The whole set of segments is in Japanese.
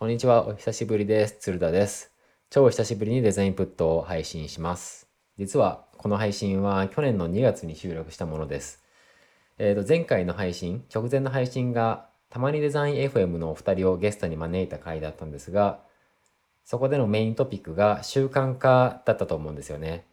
こんにちは、お久しぶりです。鶴田です。超久しぶりにデザインプットを配信します。実はこの配信は去年の2月に収録したものです。えーと前回の配信、直前の配信がたまにデザイン FM のお二人をゲストに招いた回だったんですが、そこでのメイントピックが習慣化だったと思うんですよね。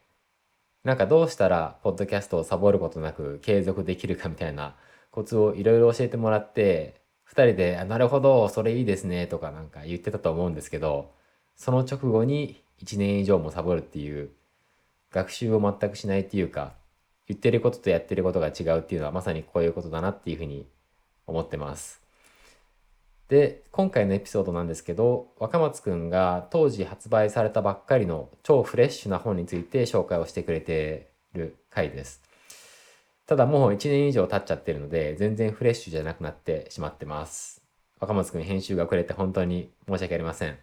なんかどうしたらポッドキャストをサボることなく継続できるかみたいなコツをいろいろ教えてもらって二人で「なるほどそれいいですね」とかなんか言ってたと思うんですけどその直後に1年以上もサボるっていう学習を全くしないっていうか言ってることとやってることが違うっていうのはまさにこういうことだなっていうふうに思ってます。で今回のエピソードなんですけど若松くんが当時発売されたばっかりの超フレッシュな本について紹介をしてくれてる回です。ただもう1年以上経っちゃってるので全然フレッシュじゃなくなってしまってます。若松くん編集が遅れて本当に申し訳ありません。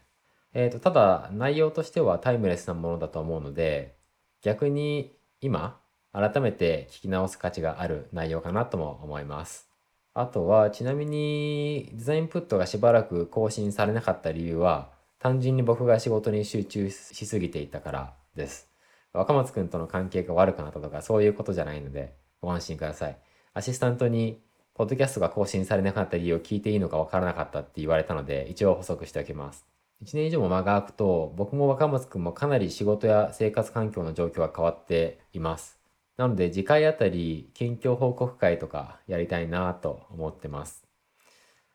えー、とただ内容としてはタイムレスなものだと思うので逆に今改めて聞き直す価値がある内容かなとも思います。あとはちなみにデザインプットがしばらく更新されなかった理由は単純に僕が仕事に集中しすぎていたからです。若松くんとの関係が悪くなったとかそういうことじゃないのでご安心ください。アシスタントにポッドキャストが更新されなかった理由を聞いていいのかわからなかったって言われたので一応補足しておきます。1年以上も間が空くと僕も若松くんもかなり仕事や生活環境の状況が変わっています。なので次回あたり近況報告会とかやりたいなと思ってます。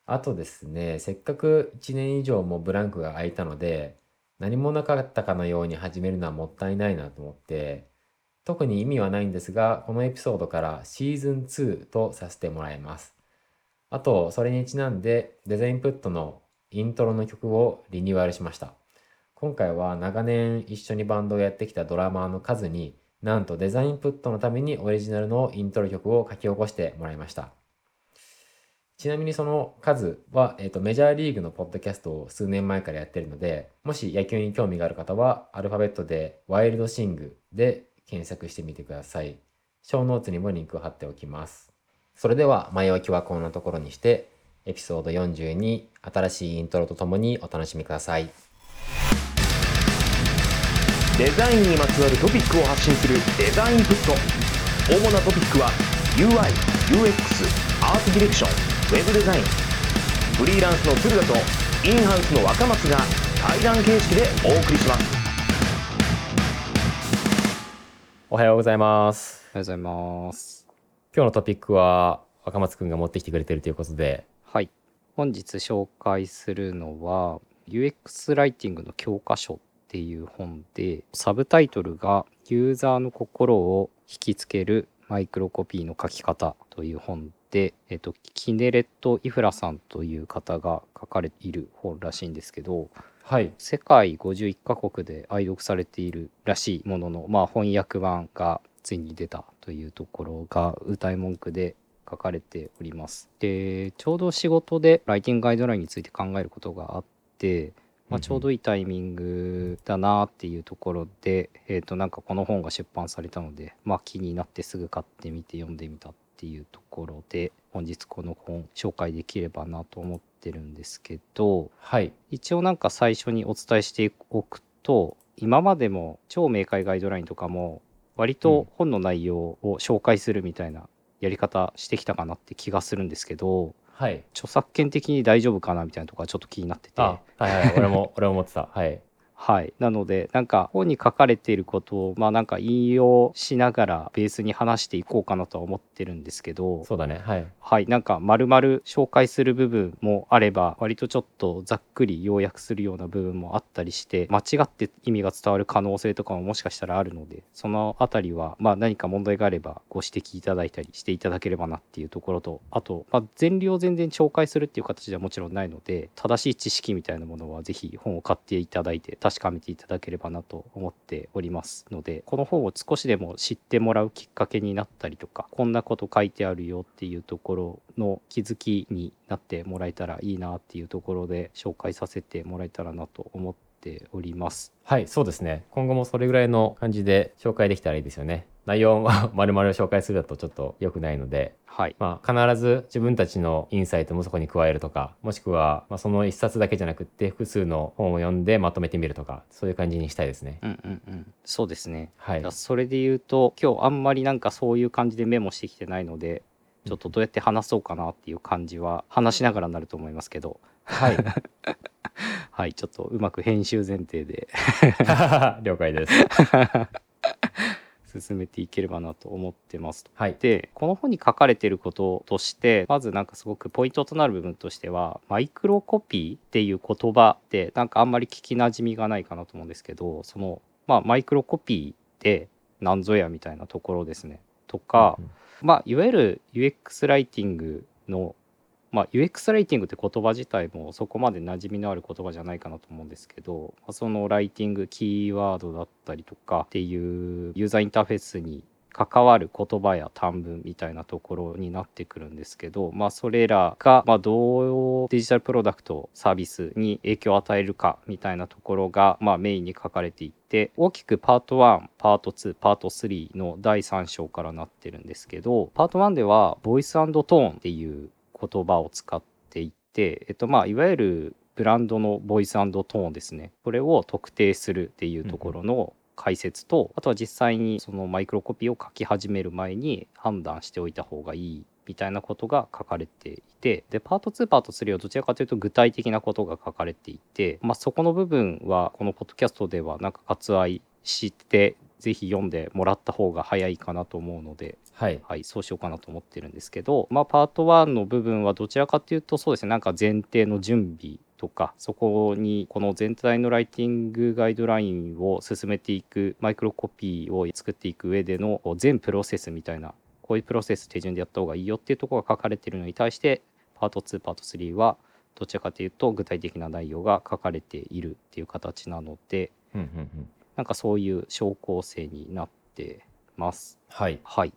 あとですね、せっかく1年以上もブランクが空いたので何もなかったかのように始めるのはもったいないなと思って特に意味はないんですがこのエピソードからシーズン2とさせてもらいます。あとそれにちなんでデザインプットのイントロの曲をリニューアルしました。今回は長年一緒にバンドをやってきたドラマーの数になんとデザインプットのためにオリジナルのイントロ曲を書き起こしてもらいました。ちなみにその数は、えー、とメジャーリーグのポッドキャストを数年前からやってるので、もし野球に興味がある方は、アルファベットでワイルドシングで検索してみてください。小ノーツにもリンクを貼っておきます。それでは前置きはこんなところにして、エピソード42新しいイントロとともにお楽しみください。デザインにまつわるトピックを発信するデザインプット主なトピックは UI/UX アートディレクションウェブデザインフリーランスの鶴田とインハウスの若松が対談形式でお送りしますおはようございます。おはようございます。今日のトピックは若松くんが持ってきてくれてるということで、はい。本日紹介するのは UX ライティングの教科書っていう本でサブタイトルがユーザーの心を引きつけるマイクロコピーの書き方という本で、えっと、キネレット・イフラさんという方が書かれている本らしいんですけどはい。世界51カ国で愛読されているらしいものの、まあ、翻訳版がついに出たというところが歌い文句で書かれております。でちょうど仕事でライティングガイドラインについて考えることがあって、まあ、ちょうどいいタイミングだなっていうところで、えー、となんかこの本が出版されたので、まあ、気になってすぐ買ってみて読んでみたっていうところで本日この本紹介できればなと思ってるんですけどはい。一応なんか最初にお伝えしておくと今までも超明快ガイドラインとかも割と本の内容を紹介するみたいなやり方してきたかなって気がするんですけどはい。著作権的に大丈夫かなみたいなところがちょっと気になっててあ、はいはい。俺も、俺も思ってた。はい。はいなのでなんか本に書かれていることをまあなんか引用しながらベースに話していこうかなとは思ってるんですけどそうだね。はい。はい、なんか丸々紹介する部分もあれば割とちょっとざっくり要約するような部分もあったりして間違って意味が伝わる可能性とかももしかしたらあるのでそのあたりはまあ何か問題があればご指摘いただいたりしていただければなっていうところとあと、まあ、全量全然紹介するっていう形ではもちろんないので正しい知識みたいなものはぜひ本を買っていただいて確確かめていただければなと思っておりますのでこの本を少しでも知ってもらうきっかけになったりとかこんなこと書いてあるよっていうところの気づきになってもらえたらいいなっていうところで紹介させてもらえたらなと思ってっております。はい、そうですね。今後もそれぐらいの感じで紹介できたらいいですよね。内容を 丸々紹介するだとちょっと良くないので、はい。まあ、必ず自分たちのインサイトもそこに加えるとか、もしくは、まあ、その一冊だけじゃなくって複数の本を読んでまとめてみるとか、そういう感じにしたいですね。うんうんうん。そうですね。はい。それで言うと今日あんまりなんかそういう感じでメモしてきてないのでちょっとどうやって話そうかなっていう感じは話しながらになると思いますけどはい。はいちょっとうまく編集前提で 了解です。進めていければなと思ってますと。はい。でこの本に書かれていることとしてまずなんかすごくポイントとなる部分としてはマイクロコピーっていう言葉ってなんかあんまり聞きなじみがないかなと思うんですけどそのまあマイクロコピーって何ぞやみたいなところですねとか、うんまあいわゆる UX ライティングのまあ、UX ライティングって言葉自体もそこまで馴染みのある言葉じゃないかなと思うんですけど、まあ、そのライティングキーワードだったりとかっていうユーザーインターフェースに関わる言葉や短文みたいなところになってくるんですけど、まあ、それらが、まあ、どうデジタルプロダクトサービスに影響を与えるかみたいなところが、まあ、メインに書かれていて大きくパート1パート2パート3の第3章からなってるんですけどパート1ではボイストーンっていう言葉を使っていて、えっとまあ、いわゆるブランドのボイストーンですね。これを特定するっていうところの解説と、あとは実際にそのマイクロコピーを書き始める前に判断しておいた方がいいみたいなことが書かれていてでパート2パート3はどちらかというと具体的なことが書かれていて、まあ、そこの部分はこのポッドキャストではなんか割愛してぜひ読んでもらった方が早いかなと思うのではい。はい、そうしようかなと思ってるんですけど、まあ、パート1の部分はどちらかというとそうですねなんか前提の準備とかそこにこの全体のライティングガイドラインを進めていくマイクロコピーを作っていく上での全プロセスみたいなこういうプロセス手順でやった方がいいよっていうところが書かれているのに対してパート2パート3はどちらかというと具体的な内容が書かれているっていう形なのでうんうんうん。なんかそういう小構成になってます。はい。はい。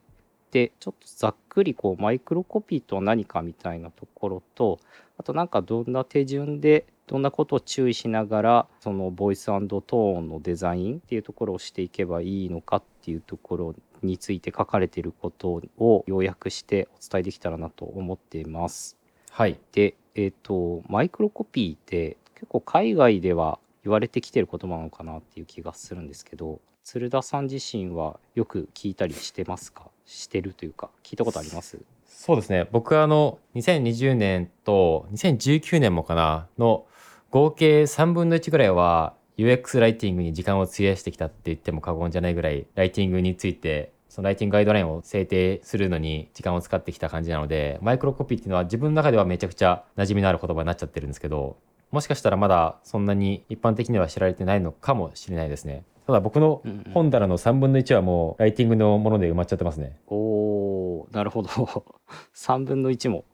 で、ちょっとざっくりこうマイクロコピーとは何かみたいなところと、あとなんかどんな手順でどんなことを注意しながらそのボイストーンのデザインっていうところをしていけばいいのかっていうところについて書かれていることを要約してお伝えできたらなと思っています。はい。で、えっ、と、マイクロコピーって結構海外では言われてきてる言葉なのかなっていう気がするんですけど、鶴田さん自身はよく聞いたりしてますか？してるというか、聞いたことあります？そうですね。僕はあの、2020年と2019年もかな、の合計3分の1ぐらいは UX ライティングに時間を費やしてきたって言っても過言じゃないぐらい、ライティングについて、そのライティングガイドラインを制定するのに時間を使ってきた感じなので、マイクロコピーっていうのは自分の中ではめちゃくちゃ馴染みのある言葉になっちゃってるんですけど、もしかしたらまだそんなに一般的には知られてないのかもしれないですね。ただ僕のうんうん本棚の3分の1はもうライティングのもので埋まっちゃってますね。おー、なるほど。3分の1も。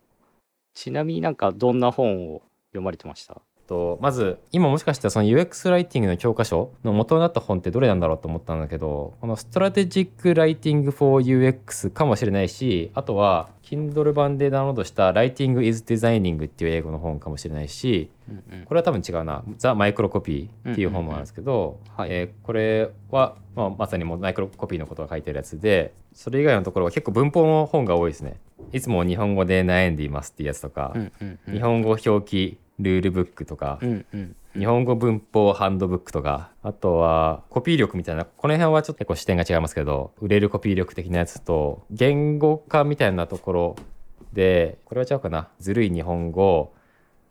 ちなみになんかどんな本を読まれてました？とまず今もしかしたらその UX ライティングの教科書の元になった本ってどれなんだろうと思ったんだけどこのストラテジックライティング for UX かもしれないしあとは Kindle 版でダウンロードした Writing is Designing っていう英語の本かもしれないしうんうん。これは多分違うな「ザ・マイクロコピー」っていう本もあるんですけど、はい。えーこれは、まあ、まさにもうマイクロコピーのことが書いてるやつでそれ以外のところは結構文法の本が多いですね。いつも日本語で悩んでいますっていうやつとか、うんうんうん。日本語表記ルールブックとか、うんうん日本語文法ハンドブックとか、あとはコピー力みたいな、この辺はちょっと結構視点が違いますけど、売れるコピー力的なやつと、言語化みたいなところで、これは違うかな、ずるい日本語、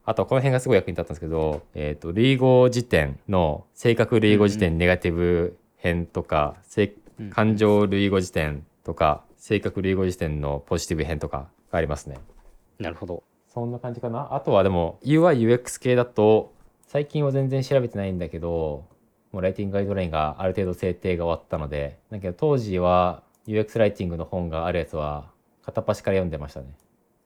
あとこの辺がすごい役に立ったんですけど、えっ、と、類語辞典の正確類語辞典ネガティブ編とか、せうん感情類語辞典とか、正確類語辞典のポジティブ編とかがありますね。なるほど。そんな感じかな？あとはでも UI、UX 系だと最近は全然調べてないんだけどもうライティングガイドラインがある程度制定が終わったのでだけど当時は UX ライティングの本があるやつは片っ端から読んでましたね。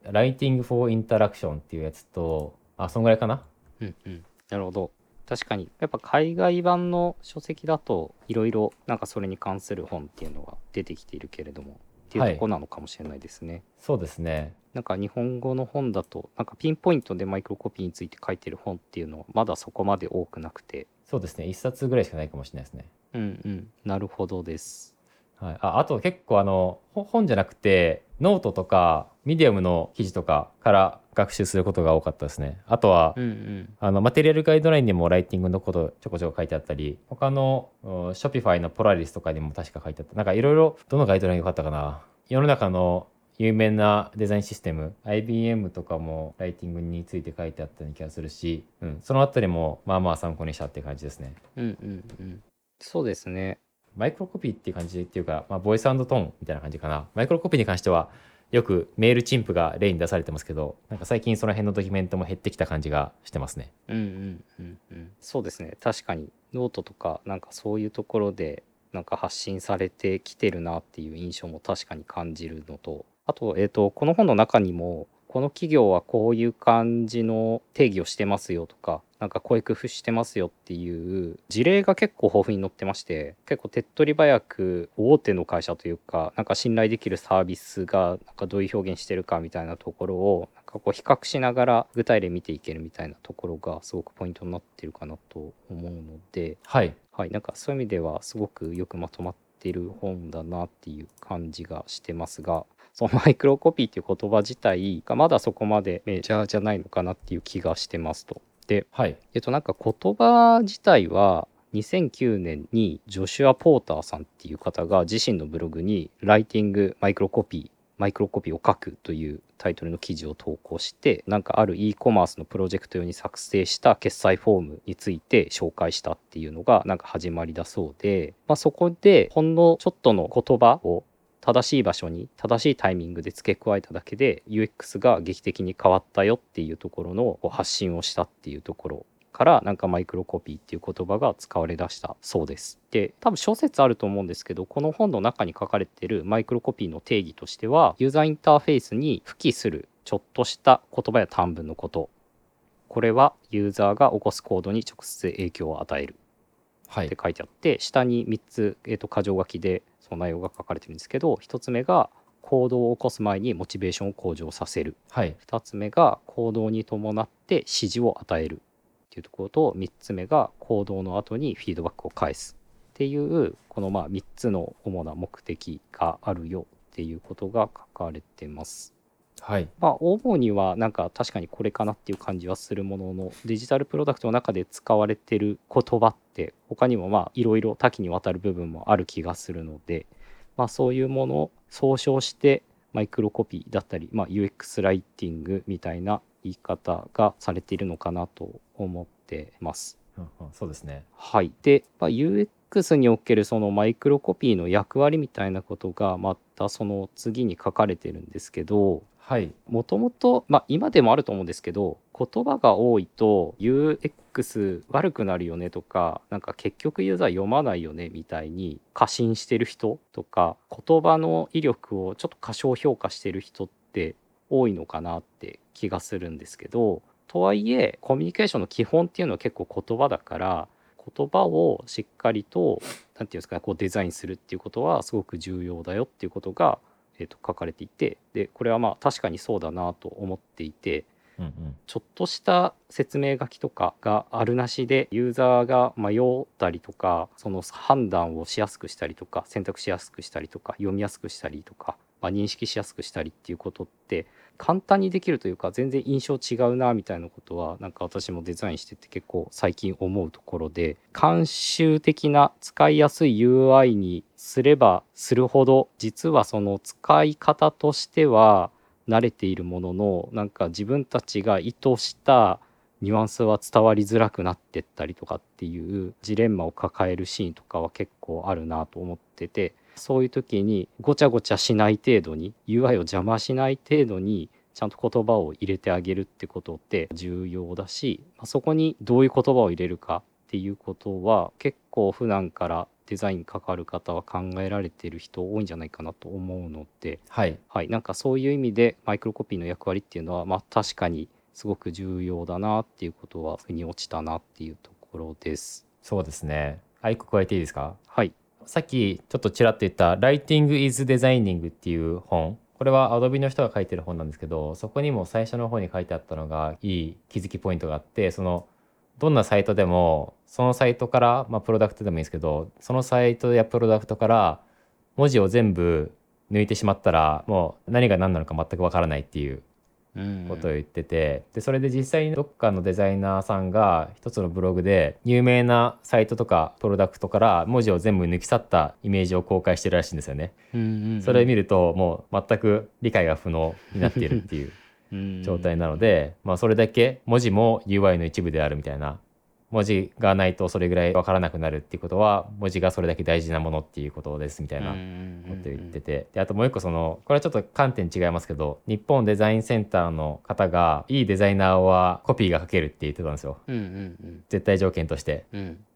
ライティング for Interaction っていうやつとあそんぐらいかな？うんうん、なるほど。確かに。やっぱ海外版の書籍だといろいろなんかそれに関する本っていうのが出てきているけれども。っていうとこなのかもしれないですね。そうですね。なんか日本語の本だとなんかピンポイントでマイクロコピーについて書いてる本っていうのはまだそこまで多くなくてそうですね。一冊ぐらいしかないかもしれないですね。うんうんなるほどですはい、ああと結構あのほ本じゃなくてノートとかミディアムの記事とかから学習することが多かったですね。あとは、うんうん。あの Material ガイドラインにもライティングのことちょこちょこ書いてあったり他の Shopify の Polaris とかにも確か書いてあった。なんかいろいろどのガイドラインが良かったかな。世の中の有名なデザインシステム IBM とかもライティングについて書いてあったような気がするし、うん、そのあたりもまあまあ参考にしたって感じですね。うんうんうん。そうですね。マイクロコピーっていう感じっていうか、まあ、 voice tone みたいな感じかな。マイクロコピーに関してはよく Mailchimp が例に出されてますけどなんか最近その辺のドキュメントも減ってきた感じがしてますね。うんうんうんうんそうですね。確かにノートとかなんかそういうところでなんか発信されてきてるなっていう印象も確かに感じるのとあと,、えー、とこの本の中にもこの企業はこういう感じの定義をしてますよとかなんかこういう工夫してますよっていう事例が結構豊富に載ってまして結構手っ取り早く大手の会社というかなんか信頼できるサービスがなんかどういう表現してるかみたいなところをなんかこう比較しながら具体例見ていけるみたいなところがすごくポイントになってるかなと思うのではい。はい、なんかそういう意味ではすごくよくまとまってる本だなっていう感じがしてますがそのマイクロコピーっていう言葉自体がまだそこまでメジャーじゃないのかなっていう気がしてますと。で、はいえっとなんか言葉自体は2009年にジョシュア・ポーターさんっていう方が自身のブログにライティングマイクロコピーマイクロコピーを書くというタイトルの記事を投稿してなんかある e コマースのプロジェクト用に作成した決済フォームについて紹介したっていうのがなんか始まりだそうで、まあ、そこでほんのちょっとの言葉を正しい場所に正しいタイミングで付け加えただけで UX が劇的に変わったよっていうところの発信をしたっていうところからなんかマイクロコピーっていう言葉が使われだしたそうです。で多分諸説あると思うんですけどこの本の中に書かれているマイクロコピーの定義としてはユーザーインターフェースに付記するちょっとした言葉や短文のこと。これはユーザーが起こすコードに直接影響を与える。はい。って書いてあって下に3つ、えー、と箇条書きでその内容が書かれてるんですけど1つ目が行動を起こす前にモチベーションを向上させる。はい。2つ目が行動に伴って指示を与える。っていうところと3つ目が行動の後にフィードバックを返す。っていうこのまあ3つの主な目的があるよっていうことが書かれてます。はいまあ主にはなんか確かにこれかなっていう感じはするもののデジタルプロダクトの中で使われてる言葉って他にもまあいろいろ多岐にわたる部分もある気がするのでまあそういうものを総称してマイクロコピーだったり、まあ、UX ライティングみたいな言い方がされているのかなと思ってます。うんうんそうですねはい。で、まあ、UX におけるそのマイクロコピーの役割みたいなことがまたその次に書かれてるんですけどはい。もともと、まあ、今でもあると思うんですけど言葉が多いと UX 悪くなるよねとかなんか結局ユーザー読まないよねみたいに過信してる人とか言葉の威力をちょっと過小評価してる人って多いのかなって気がするんですけどとはいえコミュニケーションの基本っていうのは結構言葉だから言葉をしっかりと何て言うんですかねこうデザインするっていうことはすごく重要だよっていうことが、えー、と書かれていてでこれはまあ確かにそうだなと思っていてうんうん。ちょっとした説明書きとかがあるなしでユーザーが迷ったりとかその判断をしやすくしたりとか選択しやすくしたりとか読みやすくしたりとか、まあ、認識しやすくしたりっていうことって簡単にできるというか全然印象違うなみたいなことはなんか私もデザインしてて結構最近思うところで慣習的な使いやすい UI にすればするほど実はその使い方としては慣れているもののなんか自分たちが意図したニュアンスは伝わりづらくなってったりとかっていうジレンマを抱えるシーンとかは結構あるなと思っててそういう時にごちゃごちゃしない程度に UI を邪魔しない程度にちゃんと言葉を入れてあげるってことって重要だしまあそこにどういう言葉を入れるかっていうことは結構普段からデザインかかる方は考えられている人多いんじゃないかなと思うのではい。はい、なんかそういう意味でマイクロコピーの役割っていうのは、まあ、確かにすごく重要だなっていうことは腑に落ちたなっていうところです。そうですね。あ一個加えていいですか？はい、さっきちょっとちらっと言った「Writing is Designing」っていう本。これは Adobe の人が書いてる本なんですけどそこにも最初の方に書いてあったのがいい気づきポイントがあってそのどんなサイトでもそのサイトからまあプロダクトでもいいですけどそのサイトやプロダクトから文字を全部抜いてしまったらもう何が何なのか全くわからないっていうことを言ってて、でそれで実際にどっかのデザイナーさんが一つのブログで有名なサイトとかプロダクトから文字を全部抜き去ったイメージを公開してるらしいんですよね。それを見るともう全く理解が不能になっているっていう うん状態なので、まあそれだけ文字も UI の一部であるみたいな文字がないとそれぐらいわからなくなるっていうことは文字がそれだけ大事なものっていうことですみたいなこと言ってて。であともう一個そのこれはちょっと観点違いますけど日本デザインセンターの方がいいデザイナーはコピーが書けるって言ってたんですよ。うんうん絶対条件として。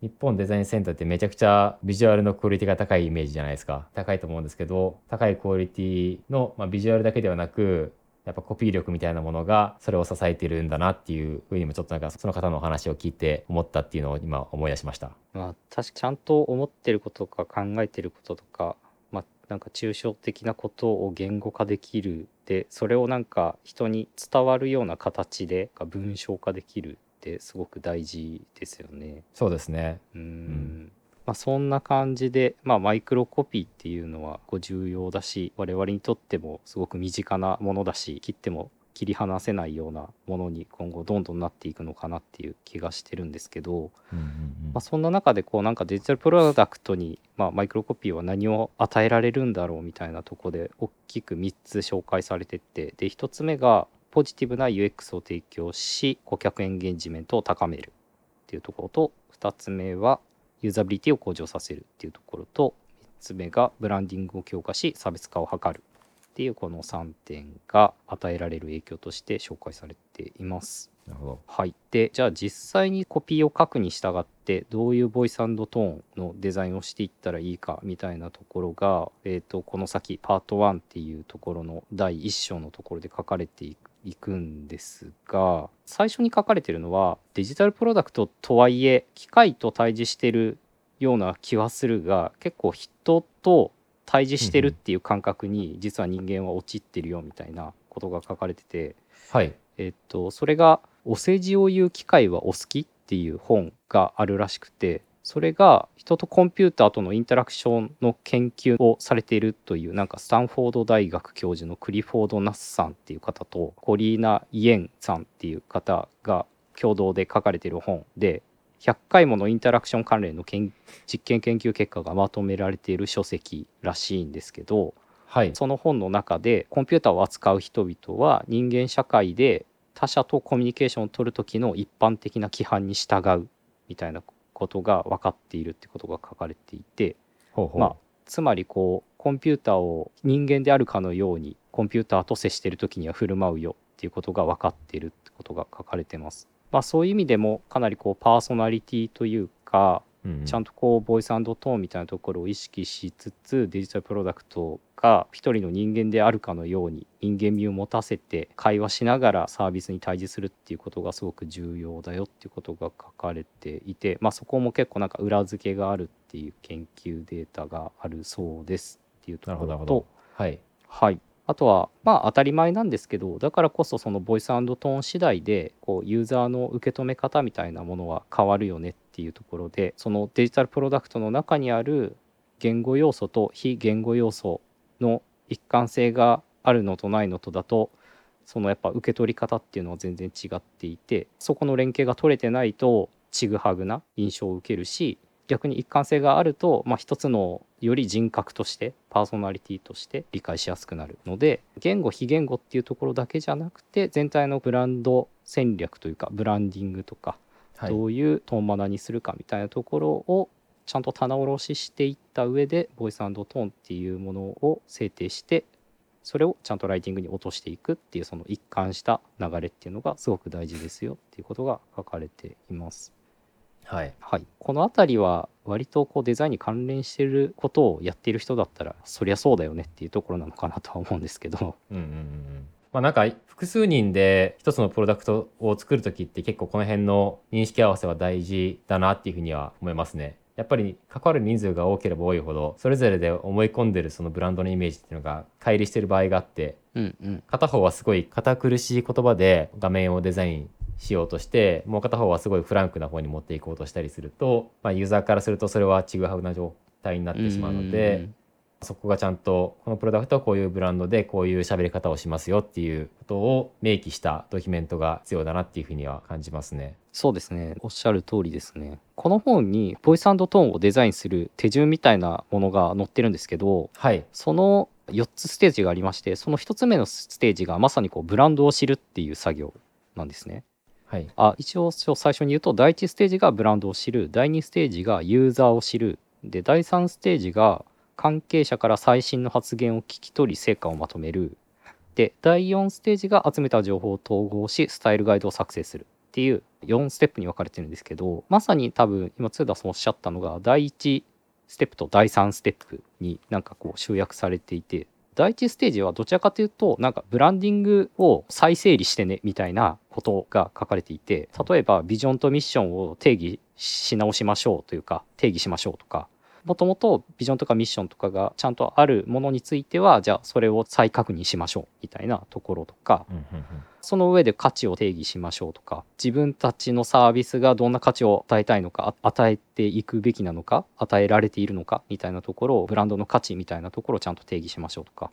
日本デザインセンターってめちゃくちゃビジュアルのクオリティが高いイメージじゃないですか。高いと思うんですけど高いクオリティの、まあ、ビジュアルだけではなくやっぱコピー力みたいなものがそれを支えてるんだなっていうふうにもちょっとなんかその方のお話を聞いて思ったっていうのを今思い出しました。まあ確かちゃんと思ってることとか考えてることとかまあなんか抽象的なことを言語化できるでそれをなんか人に伝わるような形で文章化できるってすごく大事ですよね。そうですね。うんまあ、そんな感じで、まあ、マイクロコピーっていうのはこう重要だし我々にとってもすごく身近なものだし切っても切り離せないようなものに今後どんどんなっていくのかなっていう気がしてるんですけど、うんうんうん。まあ、そんな中でこうなんかデジタルプロダクトに、まあ、マイクロコピーは何を与えられるんだろうみたいなとこで大きく3つ紹介されてってで1つ目がポジティブな UX を提供し顧客エンゲージメントを高めるっていうところと2つ目はユーザビリティを向上させるっていうところと3つ目がブランディングを強化し差別化を図るっていうこの3点が与えられる影響として紹介されています。なるほど。はい、でじゃあ実際にコピーを書くに従ってどういうボイストーンのデザインをしていったらいいかみたいなところが、えー、とこの先パート1っていうところの第1章のところで書かれていくいくんですが最初に書かれてるのはデジタルプロダクトとはいえ機械と対峙してるような気はするが結構人と対峙してるっていう感覚に実は人間は陥ってるよみたいなことが書かれてて。はい。えっと、それが「お世辞を言う機会はお好き?」っていう本があるらしくてそれが人とコンピューターとのインタラクションの研究をされているというなんかスタンフォード大学教授のクリフォード・ナスさんっていう方とコリーナ・イエンさんっていう方が共同で書かれている本で100回ものインタラクション関連の研実験研究結果がまとめられている書籍らしいんですけどはい。その本の中でコンピューターを扱う人々は人間社会で他者とコミュニケーションを取る時の一般的な規範に従うみたいなことが分かっているってことが書かれていてほうほう。まあつまりこうコンピューターを人間であるかのようにコンピューターと接している時には振る舞うよっていうことが分かっているってことが書かれてます。まあ、そういう意味でもかなりこうパーソナリティというかちゃんとこうボイストーンみたいなところを意識しつつデジタルプロダクトが一人の人間であるかのように人間味を持たせて会話しながらサービスに対峙するっていうことがすごく重要だよっていうことが書かれていて、まあ、そこも結構なんか裏付けがあるっていう研究データがあるそうですっていうところと。はい。はい。あとは、まあ当たり前なんですけど、だからこそそのボイストーン次第で、こう、ユーザーの受け止め方みたいなものは変わるよねっていうところで、そのデジタルプロダクトの中にある言語要素と非言語要素の一貫性があるのとないのとだと、そのやっぱ受け取り方っていうのは全然違っていて、そこの連携が取れてないと、ちぐはぐな印象を受けるし、逆に一貫性があると、まあ、一つのより人格としてパーソナリティとして理解しやすくなるので言語非言語っていうところだけじゃなくて全体のブランド戦略というかブランディングとか。どういうトーンマナにするかみたいなところをちゃんと棚卸ししていった上でボイストーンっていうものを制定してそれをちゃんとライティングに落としていくっていうその一貫した流れっていうのがすごく大事ですよっていうことが書かれています。はい。はい、この辺りは割とこうデザインに関連してることをやっている人だったらそりゃそうだよねっていうところなのかなとは思うんですけどうんうんうんうん。まあなんか複数人で一つのプロダクトを作るときって結構この辺の認識合わせは大事だなっていうふうには思いますね。やっぱり関わる人数が多ければ多いほどそれぞれで思い込んでるそのブランドのイメージっていうのが乖離してる場合があってうんうん片方はすごい堅苦しい言葉で画面をデザインしようとしてもう片方はすごいフランクな方に持っていこうとしたりすると、まあ、ユーザーからするとそれはちぐはぐな状態になってしまうので、うんうんそこがちゃんとこのプロダクトはこういうブランドでこういう喋り方をしますよっていうことを明記したドキュメントが必要だなっていうふうには感じますね。そうですね。おっしゃる通りですね。この本にボイストーンをデザインする手順みたいなものが載ってるんですけどはい、その4つステージがありましてその1つ目のステージがまさにこうブランドを知るっていう作業なんですね。はい、あ一応最初に言うと第1ステージがブランドを知る。第2ステージがユーザーを知る。で第3ステージが関係者から最新の発言を聞き取り成果をまとめる。で第4ステージが集めた情報を統合しスタイルガイドを作成するっていう4ステップに分かれてるんですけどまさに多分今ツーダさんおっしゃったのが第1ステップと第3ステップになんかこう集約されていて第1ステージはどちらかというとなんかブランディングを再整理してねみたいなことが書かれていて例えばビジョンとミッションを定義し直しましょうというか定義しましょうとかもともとビジョンとかミッションとかがちゃんとあるものについてはじゃあそれを再確認しましょうみたいなところとかうんうんうん。その上で価値を定義しましょうとか自分たちのサービスがどんな価値を与えたいのかあ与えていくべきなのか与えられているのかみたいなところをブランドの価値みたいなところをちゃんと定義しましょうとか。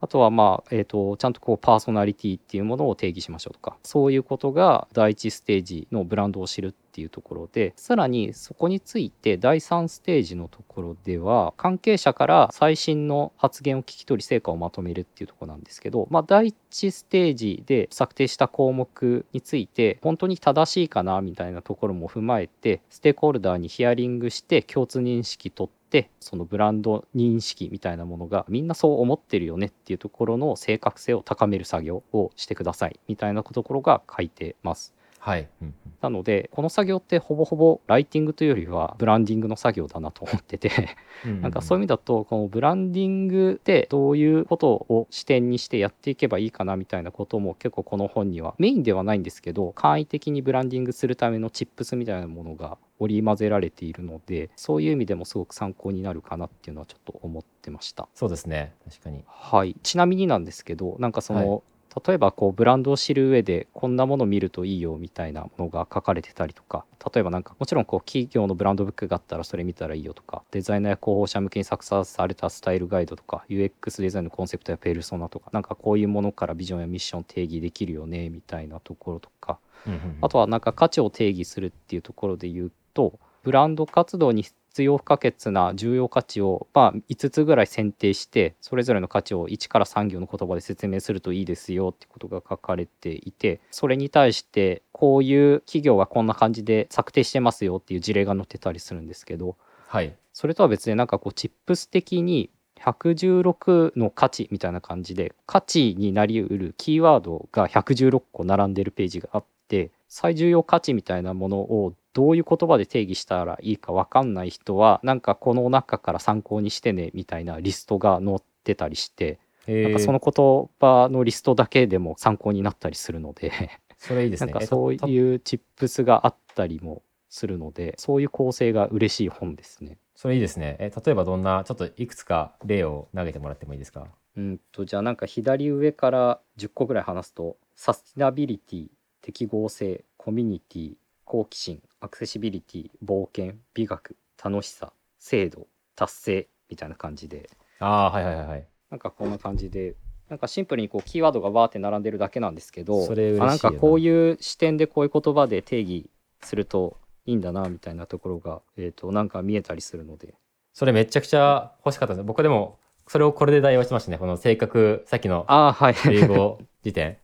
あとはまあ、えー、とちゃんとこうパーソナリティっていうものを定義しましょうとか。そういうことが第一ステージのブランドを知るっていうところでさらにそこについて第3ステージのところでは関係者から最新の発言を聞き取り成果をまとめるっていうとこなんですけど、まあ、第1ステージで策定した項目について本当に正しいかなみたいなところも踏まえてステークホルダーにヒアリングして共通認識取ってそのブランド認識みたいなものがみんなそう思ってるよねっていうところの正確性を高める作業をしてくださいみたいなところが書いてます。はい、なのでこの作業ってほぼほぼライティングというよりはブランディングの作業だなと思っててなんかそういう意味だとこのブランディングでどういうことを視点にしてやっていけばいいかなみたいなことも結構この本にはメインではないんですけど簡易的にブランディングするためのチップスみたいなものが織り交ぜられているのでそういう意味でもすごく参考になるかなっていうのはちょっと思ってました。そうですね。確かに。はい、ちなみになんですけどなんかその、はい例えばこうブランドを知る上でこんなもの見るといいよみたいなものが書かれてたりとか例えばなんかもちろんこう企業のブランドブックがあったらそれ見たらいいよとかデザイナーや広報者向けに作成されたスタイルガイドとか UX デザインのコンセプトやペルソナとかなんかこういうものからビジョンやミッション定義できるよねみたいなところとかあとはなんか価値を定義するっていうところで言うとブランド活動に必要不可欠な重要価値を、まあ、5つぐらい選定してそれぞれの価値を1から3行の言葉で説明するといいですよってことが書かれていてそれに対してこういう企業がこんな感じで策定してますよっていう事例が載ってたりするんですけどはい。それとは別でなんかこうチップス的に116の価値みたいな感じで価値になりうるキーワードが116個並んでるページがあって最重要価値みたいなものをどういう言葉で定義したらいいか分かんない人はなんかこの中から参考にしてねみたいなリストが載ってたりしてなんかその言葉のリストだけでも参考になったりするのでそれいいですなんかそうたいうチップスがあったりもするのでそういう構成が嬉しい本ですね。それいいですね。え例えばどんなちょっといくつか例を投げてもらってもいいですか？うんとじゃあなんか左上から10個ぐらい話すとサスティナビリティ適合性コミュニティ好奇心アクセシビリティ冒険美学楽しさ制度達成みたいな感じで。ああーはいはいはいはい。なんかこんな感じで。なんかシンプルにこうキーワードがバーって並んでるだけなんですけどそれ嬉しいよな。あなんかこういう視点でこういう言葉で定義するといいんだなみたいなところが、えー、となんか見えたりするので。それめちゃくちゃ欲しかったです。僕でもそれをこれで代用してましたね。この性格さっきのああはい。英語辞典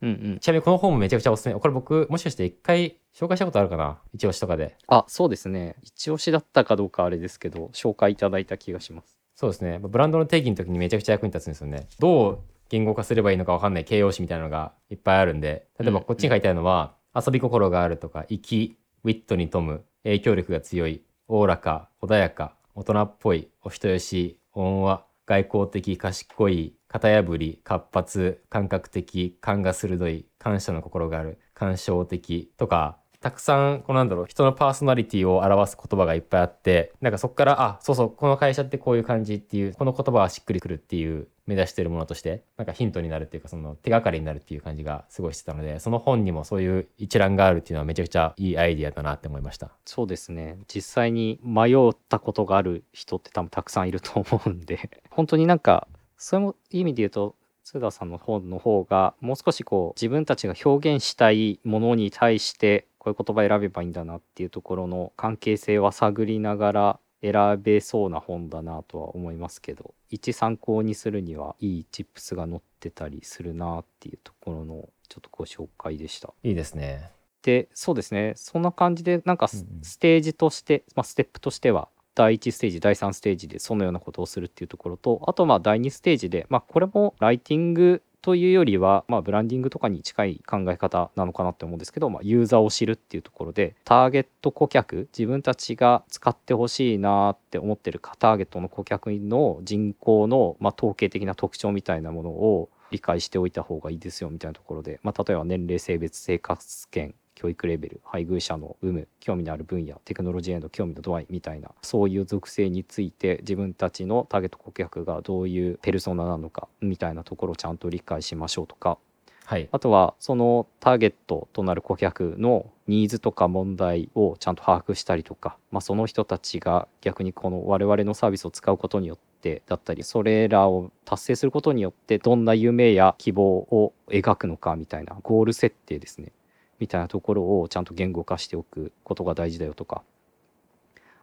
うんうん。ちなみにこの本もめちゃくちゃおすすめ。これ僕もしかして一回紹介したことあるかな？一押しとかで。あそうですね。一押しだったかどうかあれですけど紹介いただいた気がします。そうですね。ブランドの定義の時にめちゃくちゃ役に立つんですよね。どう言語化すればいいのか分かんない。形容詞みたいなのがいっぱいあるんで。例えばこっちに書いてあるのは、遊び心があるとか粋ウィットに富む影響力が強いおおらか穏やか大人っぽいお人よし温和外交的賢い型破り活発感覚的勘が鋭い感謝の心がある感傷的とかたくさんこのなんだろう人のパーソナリティを表す言葉がいっぱいあってなんかそこからあそうそうこの会社ってこういう感じっていうこの言葉はしっくりくるっていう目指してるものとしてなんかヒントになるっていうかその手がかりになるっていう感じがすごいしてたのでその本にもそういう一覧があるっていうのはめちゃくちゃいいアイディアだなって思いました。そうですね。実際に迷ったことがある人って多分たくさんいると思うんで本当になんかそういう意味で言うと津田さんの本の方がもう少しこう自分たちが表現したいものに対してこういう言葉選べばいいんだなっていうところの関係性は探りながら選べそうな本だなとは思いますけど一参考にするにはいいチップスが載ってたりするなっていうところのちょっとご紹介でした。いいですね。でそうですね。そんな感じでなんかス,、うんうん。テージとして、まあ、ステップとしては第1ステージ第3ステージでそのようなことをするっていうところとあとまあ第2ステージで、まあ、これもライティングというよりは、まあ、ブランディングとかに近い考え方なのかなって思うんですけど、まあ、ユーザーを知るっていうところでターゲット顧客自分たちが使ってほしいなって思ってるターゲットの顧客の人口の、まあ、統計的な特徴みたいなものを理解しておいた方がいいですよみたいなところで、まあ、例えば年齢性別生活圏教育レベル配偶者の有無興味のある分野テクノロジーへの興味の度合いみたいなそういう属性について自分たちのターゲット顧客がどういうペルソナなのかみたいなところをちゃんと理解しましょうとかはい。あとはそのターゲットとなる顧客のニーズとか問題をちゃんと把握したりとか、まあ、その人たちが逆にこの我々のサービスを使うことによってだったりそれらを達成することによってどんな夢や希望を描くのかみたいなゴール設定ですねみたいなところをちゃんと言語化しておくことが大事だよとか。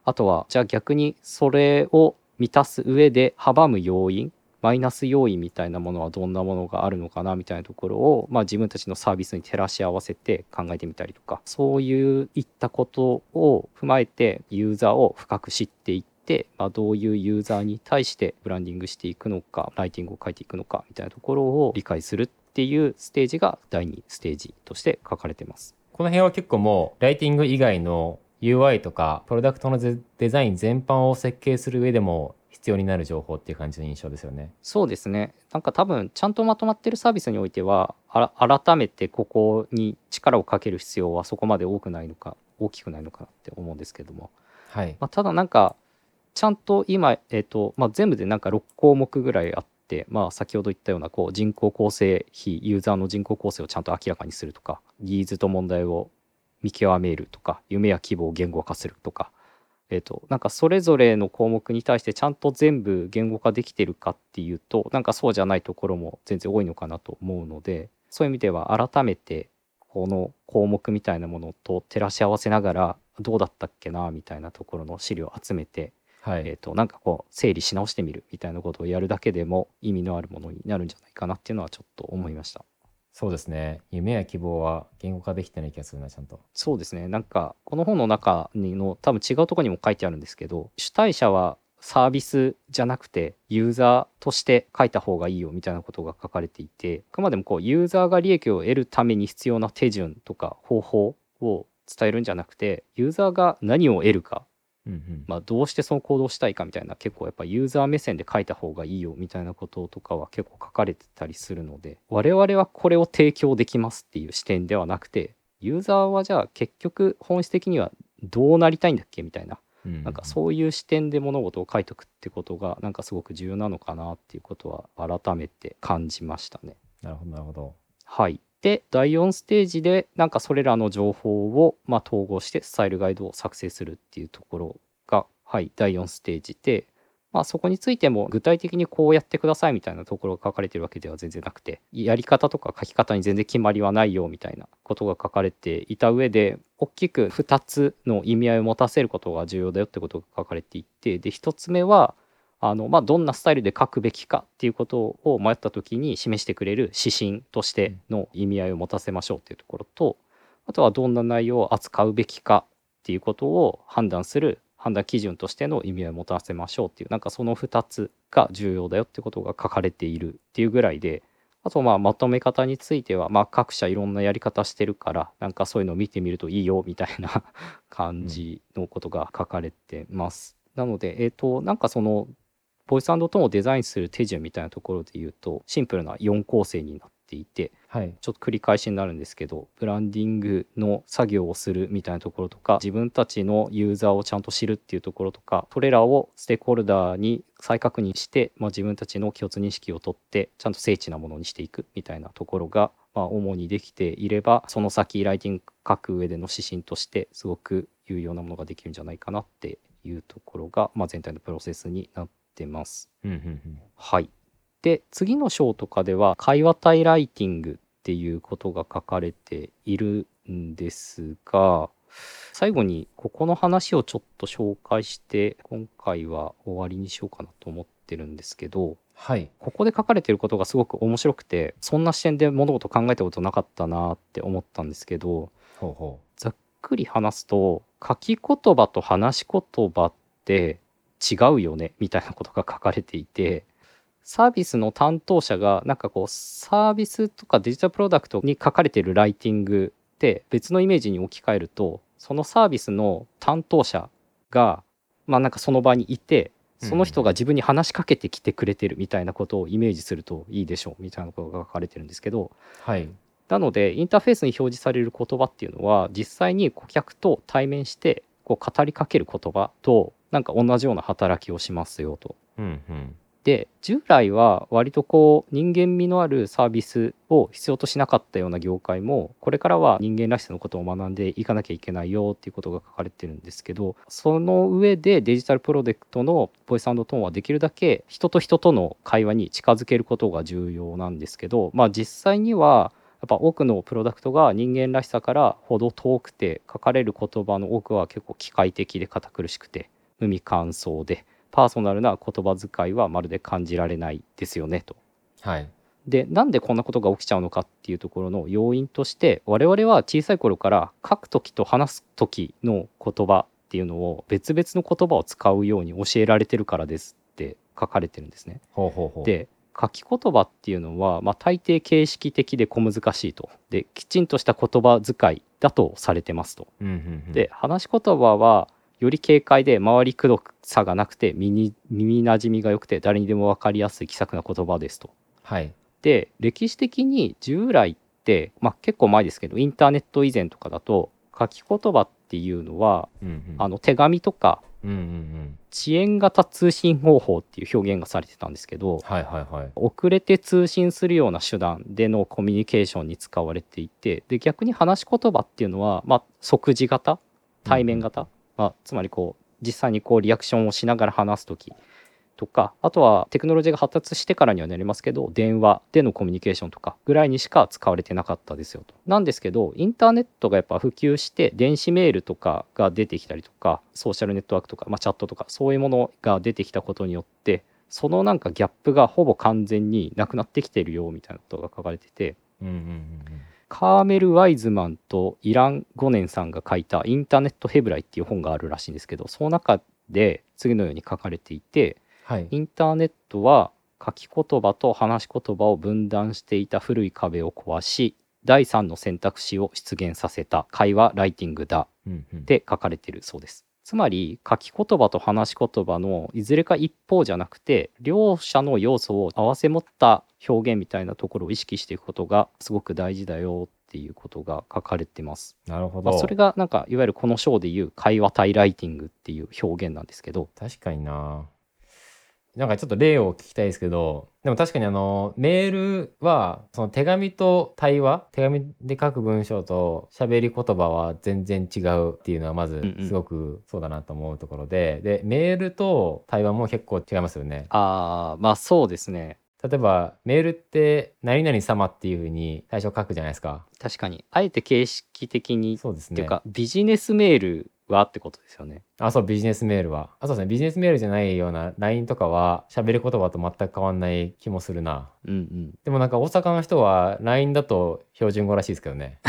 あとはじゃあ逆にそれを満たす上で阻む要因マイナス要因みたいなものはどんなものがあるのかなみたいなところを、まあ、自分たちのサービスに照らし合わせて考えてみたりとか。そういういったことを踏まえてユーザーを深く知っていって、まあ、どういうユーザーに対してブランディングしていくのかライティングを書いていくのかみたいなところを理解する。っていうステージが第2ステージとして書かれてます。この辺は結構もうライティング以外の UI とかプロダクトのデデザイン全般を設計する上でも必要になる情報っていう感じの印象ですよね。そうですねなんか多分ちゃんとまとまってるサービスにおいてはあら改めてここに力をかける必要はそこまで多くないのか大きくないのかなって思うんですけども、はい。まあ、ただなんかちゃんと今、えーとまあ、全部でなんか6項目ぐらいあって、まあ、先ほど言ったようなこう人口構成比ユーザーの人口構成をちゃんと明らかにするとかニーズと問題を見極めるとか夢や希望を言語化するとかえー、となんかそれぞれの項目に対してちゃんと全部言語化できてるかっていうとなんかそうじゃないところも全然多いのかなと思うのでそういう意味では改めてこの項目みたいなものと照らし合わせながらどうだったっけなみたいなところの資料を集めて、はい。えー、となんかこう整理し直してみるみたいなことをやるだけでも意味のあるものになるんじゃないかなっていうのはちょっと思いました。そうですね。夢や希望は言語化できてない気がするな、ちゃんと。そうですねなんかこの本の中にの多分違うところにも書いてあるんですけど主体者はサービスじゃなくてユーザーとして書いた方がいいよみたいなことが書かれていてあくまでもこうユーザーが利益を得るために必要な手順とか方法を伝えるんじゃなくてユーザーが何を得るか、うんうん。まあ、どうしてその行動をしたいかみたいな結構やっぱユーザー目線で書いた方がいいよみたいなこととかは結構書かれてたりするので我々はこれを提供できますっていう視点ではなくてユーザーはじゃあ結局本質的にはどうなりたいんだっけみたいなうんうんなんかそういう視点で物事を書いとくってことがなんかすごく重要なのかなっていうことは改めて感じましたね。なるほど、なるほど。はい。で、第4ステージで、なんかそれらの情報を、まあ、統合してスタイルガイドを作成するっていうところが、はい、第4ステージで、まあ、そこについても具体的にこうやってくださいみたいなところが書かれてるわけでは全然なくて、やり方とか書き方に全然決まりはないよみたいなことが書かれていた上で、大きく2つの意味合いを持たせることが重要だよってことが書かれていて、で、1つ目は、あのまあ、どんなスタイルで書くべきかっていうことを迷った時に示してくれる指針としての意味合いを持たせましょうっていうところとあとはどんな内容を扱うべきかっていうことを判断する判断基準としての意味合いを持たせましょうっていうなんかその2つが重要だよってことが書かれているっていうぐらいであとまあまとめ方についてはまあ各社いろんなやり方してるからなんかそういうのを見てみるといいよみたいな感じのことが書かれてます。なのでえっ、となんかそのボイストーンをデザインする手順みたいなところで言うとシンプルな4構成になっていてはい。ちょっと繰り返しになるんですけどブランディングの作業をするみたいなところとか自分たちのユーザーをちゃんと知るっていうところとかそれらをステークホルダーに再確認して、まあ、自分たちの共通認識を取ってちゃんと精緻なものにしていくみたいなところが、まあ、主にできていればその先ライティング書く上での指針としてすごく有用なものができるんじゃないかなっていうところが、まあ、全体のプロセスになってます。うんうんうん。はい。で次の章とかでは会話体ライティングっていうことが書かれているんですが最後にここの話をちょっと紹介して今回は終わりにしようかなと思ってるんですけどはい。ここで書かれてることがすごく面白くてそんな視点で物事考えたことなかったなって思ったんですけどほうほざっくり話すと書き言葉と話し言葉って違うよねみたいなことが書かれていてサービスの担当者がなんかこうサービスとかデジタルプロダクトに書かれているライティングって別のイメージに置き換えるとそのサービスの担当者がまあなんかその場にいてその人が自分に話しかけてきてくれてるみたいなことをイメージするといいでしょうみたいなことが書かれてるんですけどう。はい。なのでインターフェースに表示される言葉っていうのは実際に顧客と対面してこう語りかける言葉となんか同じような働きをしますよと。うんうん。で従来は割とこう人間味のあるサービスを必要としなかったような業界もこれからは人間らしさのことを学んでいかなきゃいけないよっていうことが書かれてるんですけどその上でデジタルプロダクトのボイストーンはできるだけ人と人との会話に近づけることが重要なんですけどまあ実際にはやっぱ多くのプロダクトが人間らしさからほど遠くて書かれる言葉の多くは結構機械的で堅苦しくて無味乾燥でパーソナルな言葉遣いはまるで感じられないですよねと。はい。でなんでこんなことが起きちゃうのかっていうところの要因として我々は小さい頃から書く時と話す時の言葉っていうのを別々の言葉を使うように教えられてるからですって書かれてるんですね。ほうほうほう。、で書き言葉っていうのは、まあ、大抵形式的で小難しいとできちんとした言葉遣いだとされてますと。うんうんうん。で話し言葉はより軽快で回りくどさがなくて耳耳なじみが良くて誰にでも分かりやすい気さくな言葉ですと。はい。で歴史的に従来って、まあ、結構前ですけどインターネット以前とかだと書き言葉っていうのはうんうん。あの手紙とかうんうんうん。遅延型通信方法っていう表現がされてたんですけどはいはいはい。遅れて通信するような手段でのコミュニケーションに使われていてで逆に話し言葉っていうのは、まあ、即時型対面型、まあ、つまりこう実際にこうリアクションをしながら話す時とかあとはテクノロジーが発達してからにはなりますけど電話でのコミュニケーションとかぐらいにしか使われてなかったですよと。なんですけどインターネットがやっぱ普及して電子メールとかが出てきたりとかソーシャルネットワークとか、まあ、チャットとかそういうものが出てきたことによってそのなんかギャップがほぼ完全になくなってきてるよみたいなことが書かれててうんうんうんカーメル・ワイズマンとイラン・ゴネンさんが書いた「インターネット・ヘブライ」っていう本があるらしいんですけどその中で次のように書かれていてはい。インターネットは書き言葉と話し言葉を分断していた古い壁を壊し第三の選択肢を出現させた会話ライティングだうんうん。って書かれているそうです。つまり書き言葉と話し言葉のいずれか一方じゃなくて両者の要素を併せ持った表現みたいなところを意識していくことがすごく大事だよっていうことが書かれてます。なるほど。まあ、それがなんかいわゆるこの章でいう会話体ライティングっていう表現なんですけど確かにな。なんかちょっと例を聞きたいですけど、でも確かにあの、メールは、その手紙と対話、手紙で書く文章と喋り言葉は全然違うっていうのはまずんうんすごくそうだなと思うところで、で、メールと対話も結構違いますよね。ああまあそうですね例えば、メールって何々様っていうふうに最初書くじゃないですか。確かにあえて形式的に、そうですね。っていうかビジネスメールは？ってことですよね。あ、そう、ビジネスメールは。あ、そうですね。ビジネスメールじゃないような LINE とかは喋る言葉と全く変わんない気もするな。うんうんでもなんか大阪の人は LINE だと標準語らしいですけどね。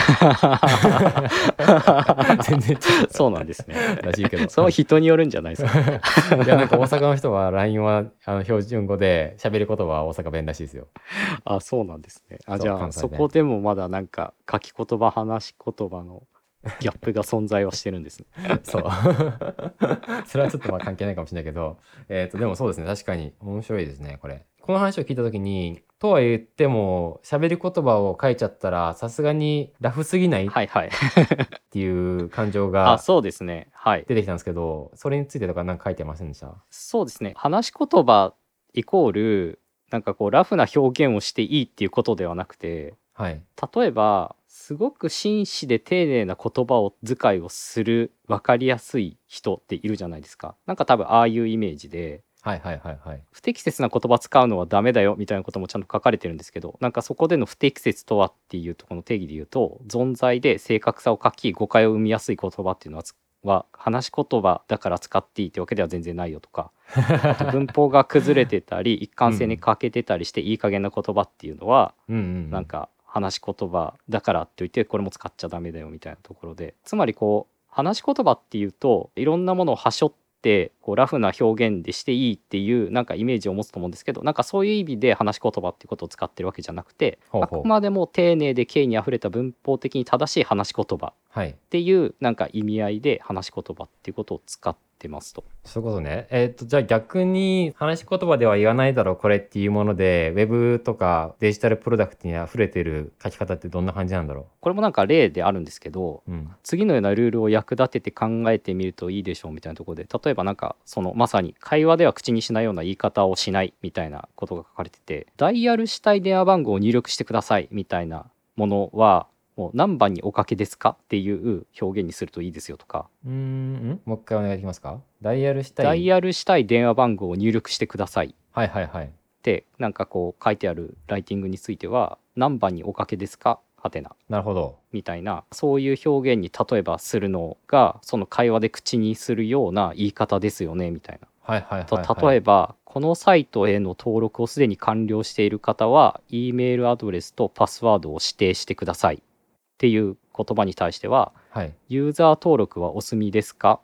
全然違うそうなんですね。らしいけど。その人によるんじゃないですか。いやなんか大阪の人は LINE はあの標準語で喋る言葉は大阪弁らしいですよ。あそうなんですね。あじゃあ、そこでもまだなんか書き言葉話し言葉のギャップが存在はしてるんですね。そう。それはちょっとまあ関係ないかもしれないけど、えっ、と、でもそうですね。確かに面白いですね、これ。この話を聞いたときに、とは言っても喋り言葉を書いちゃったらさすがにラフすぎない？っはいはいていう感情あがそうですねはい出てきたんですけどそれについてとか何か書いてませんでした？そうですね話し言葉イコールなんかこうラフな表現をしていいっていうことではなくてはい例えばすごく真摯で丁寧な言葉を遣いをする分かりやすい人っているじゃないですか。なんか多分ああいうイメージではいはいはいはい。不適切な言葉使うのはダメだよみたいなこともちゃんと書かれてるんですけどなんかそこでの不適切とはっていうところの定義で言うと存在で正確さを欠き誤解を生みやすい言葉っていうのはつは話し言葉だから使っていいってわけでは全然ないよとか文法が崩れてたり一貫性に欠けてたりしていい加減な言葉っていうのはうんうん。なんか話し言葉だからって言ってこれも使っちゃダメだよみたいなところで。つまりこう話し言葉っていうといろんなものをはしょってこうラフな表現でしていいっていうなんかイメージを持つと思うんですけどなんかそういう意味で話し言葉っていうことを使ってるわけじゃなくてあくまでも丁寧で敬意にあふれた文法的に正しい話し言葉はいっていうなんか意味合いで話し言葉っていうことを使ってますと。そういうことね。えっ、と、じゃあ逆に話し言葉では言わないだろう、これっていうもので、ウェブとかデジタルプロダクトに溢れてる書き方ってどんな感じなんだろこれもなんか例であるんですけどう。うん。次のようなルールを役立てて考えてみるといいでしょうみたいなところで例えばなんかそのまさに会話では口にしないような言い方をしないみたいなことが書かれててダイヤルしたい電話番号を入力してくださいみたいなものはもう何番におかけですかっていう表現にするといいですよとかうーん、もう一回お願いできますか？ダイヤルしたい。ダイヤルしたい電話番号を入力してくださいはいはいはい。ってなんかこう書いてあるライティングについては何番におかけですか？はてななるほど。みたいなそういう表現に例えばするのがその会話で口にするような言い方ですよねみたいな。はいはいはい、とはい。例えばこのサイトへの登録をすでに完了している方は E メールアドレスとパスワードを指定してくださいっていう言葉に対してははい。ユーザー登録はお済みですか？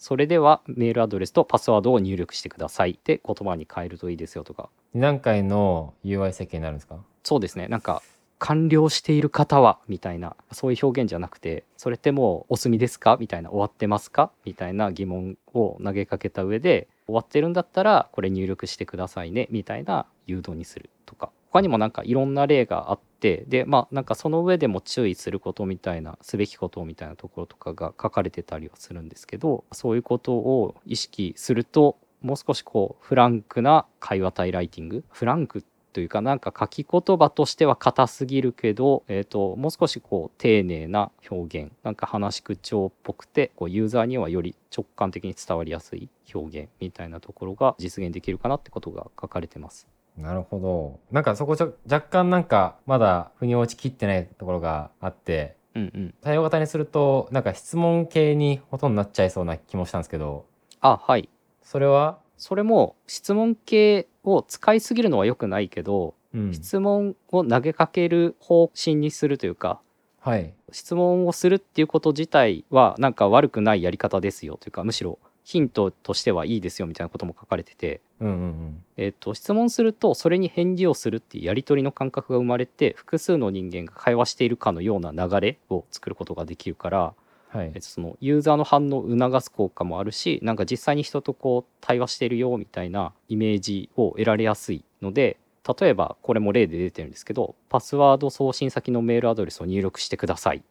それではメールアドレスとパスワードを入力してください。って言葉に変えるといいですよとか。2段階の UI 設計になるんですか？そうですね。なんか完了している方はみたいなそういう表現じゃなくてそれってもうお済みですか？みたいな終わってますか？みたいな疑問を投げかけた上で終わってるんだったらこれ入力してくださいね。みたいな誘導にするとか他にもなんかいろんな例があってでまあなんかその上でも注意することみたいなすべきことみたいなところとかが書かれてたりはするんですけどそういうことを意識するともう少しこうフランクな会話体ライティングフランクというかなんか書き言葉としては硬すぎるけど、えー、ともう少しこう丁寧な表現なんか話し口調っぽくてこうユーザーにはより直感的に伝わりやすい表現みたいなところが実現できるかなってことが書かれてます。なるほど。なんかそこちょ若干なんかまだ腑に落ちきってないところがあって、うんうん、対応型にするとなんか質問系にほとんどなっちゃいそうな気もしたんですけど、あはいそれは？それも質問形を使いすぎるのは良くないけど、うん。質問を投げかける方針にするというかはい。質問をするっていうこと自体はなんか悪くないやり方ですよというかむしろヒントとしてはいいですよみたいなことも書かれてて、うんうんうん。えっと質問するとそれに返事をするっていうやり取りの感覚が生まれて複数の人間が会話しているかのような流れを作ることができるから、はいえっと、そのユーザーの反応を促す効果もあるしなんか実際に人とこう対話しているよみたいなイメージを得られやすいので例えばこれも例で出てるんですけどパスワード送信先のメールアドレスを入力してください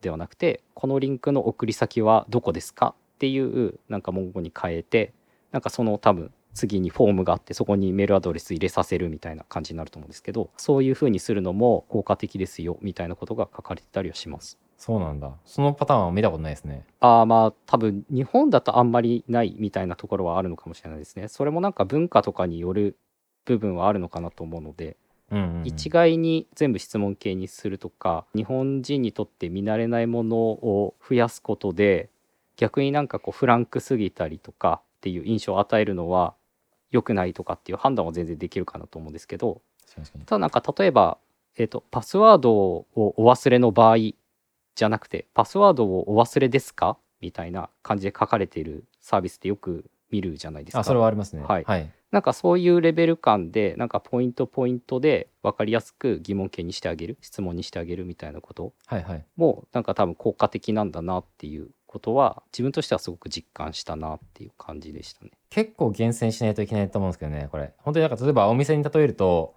ではなくてこのリンクの送り先はどこですかっていうなんか文言に変えてなんかその多分次にフォームがあってそこにメールアドレス入れさせるみたいな感じになると思うんですけどそういう風にするのも効果的ですよみたいなことが書かれてたりはします。そうなんだ。そのパターンは見たことないですね。ああまあ多分日本だとあんまりないみたいなところはあるのかもしれないですね。それもなんか文化とかによる部分はあるのかなと思うので、うんうん、うん。一概に全部質問形にするとか日本人にとって見慣れないものを増やすことで逆になんかこうフランクすぎたりとかっていう印象を与えるのは良くないとかっていう判断は全然できるかなと思うんですけど。ただなんか例えば、えー、とパスワードをお忘れの場合じゃなくてパスワードをお忘れですかみたいな感じで書かれているサービスってよく見るじゃないですか。あ、それはありますね。はいはい。なんかそういうレベル感でなんかポイントポイントで分かりやすく疑問形にしてあげる質問にしてあげるみたいなことはいはい。もなんか多分効果的なんだなっていうことは自分としてはすごく実感したなっていう感じでしたね。結構厳選しないといけないと思うんですけどね、これ。本当になんか例えばお店に例えると、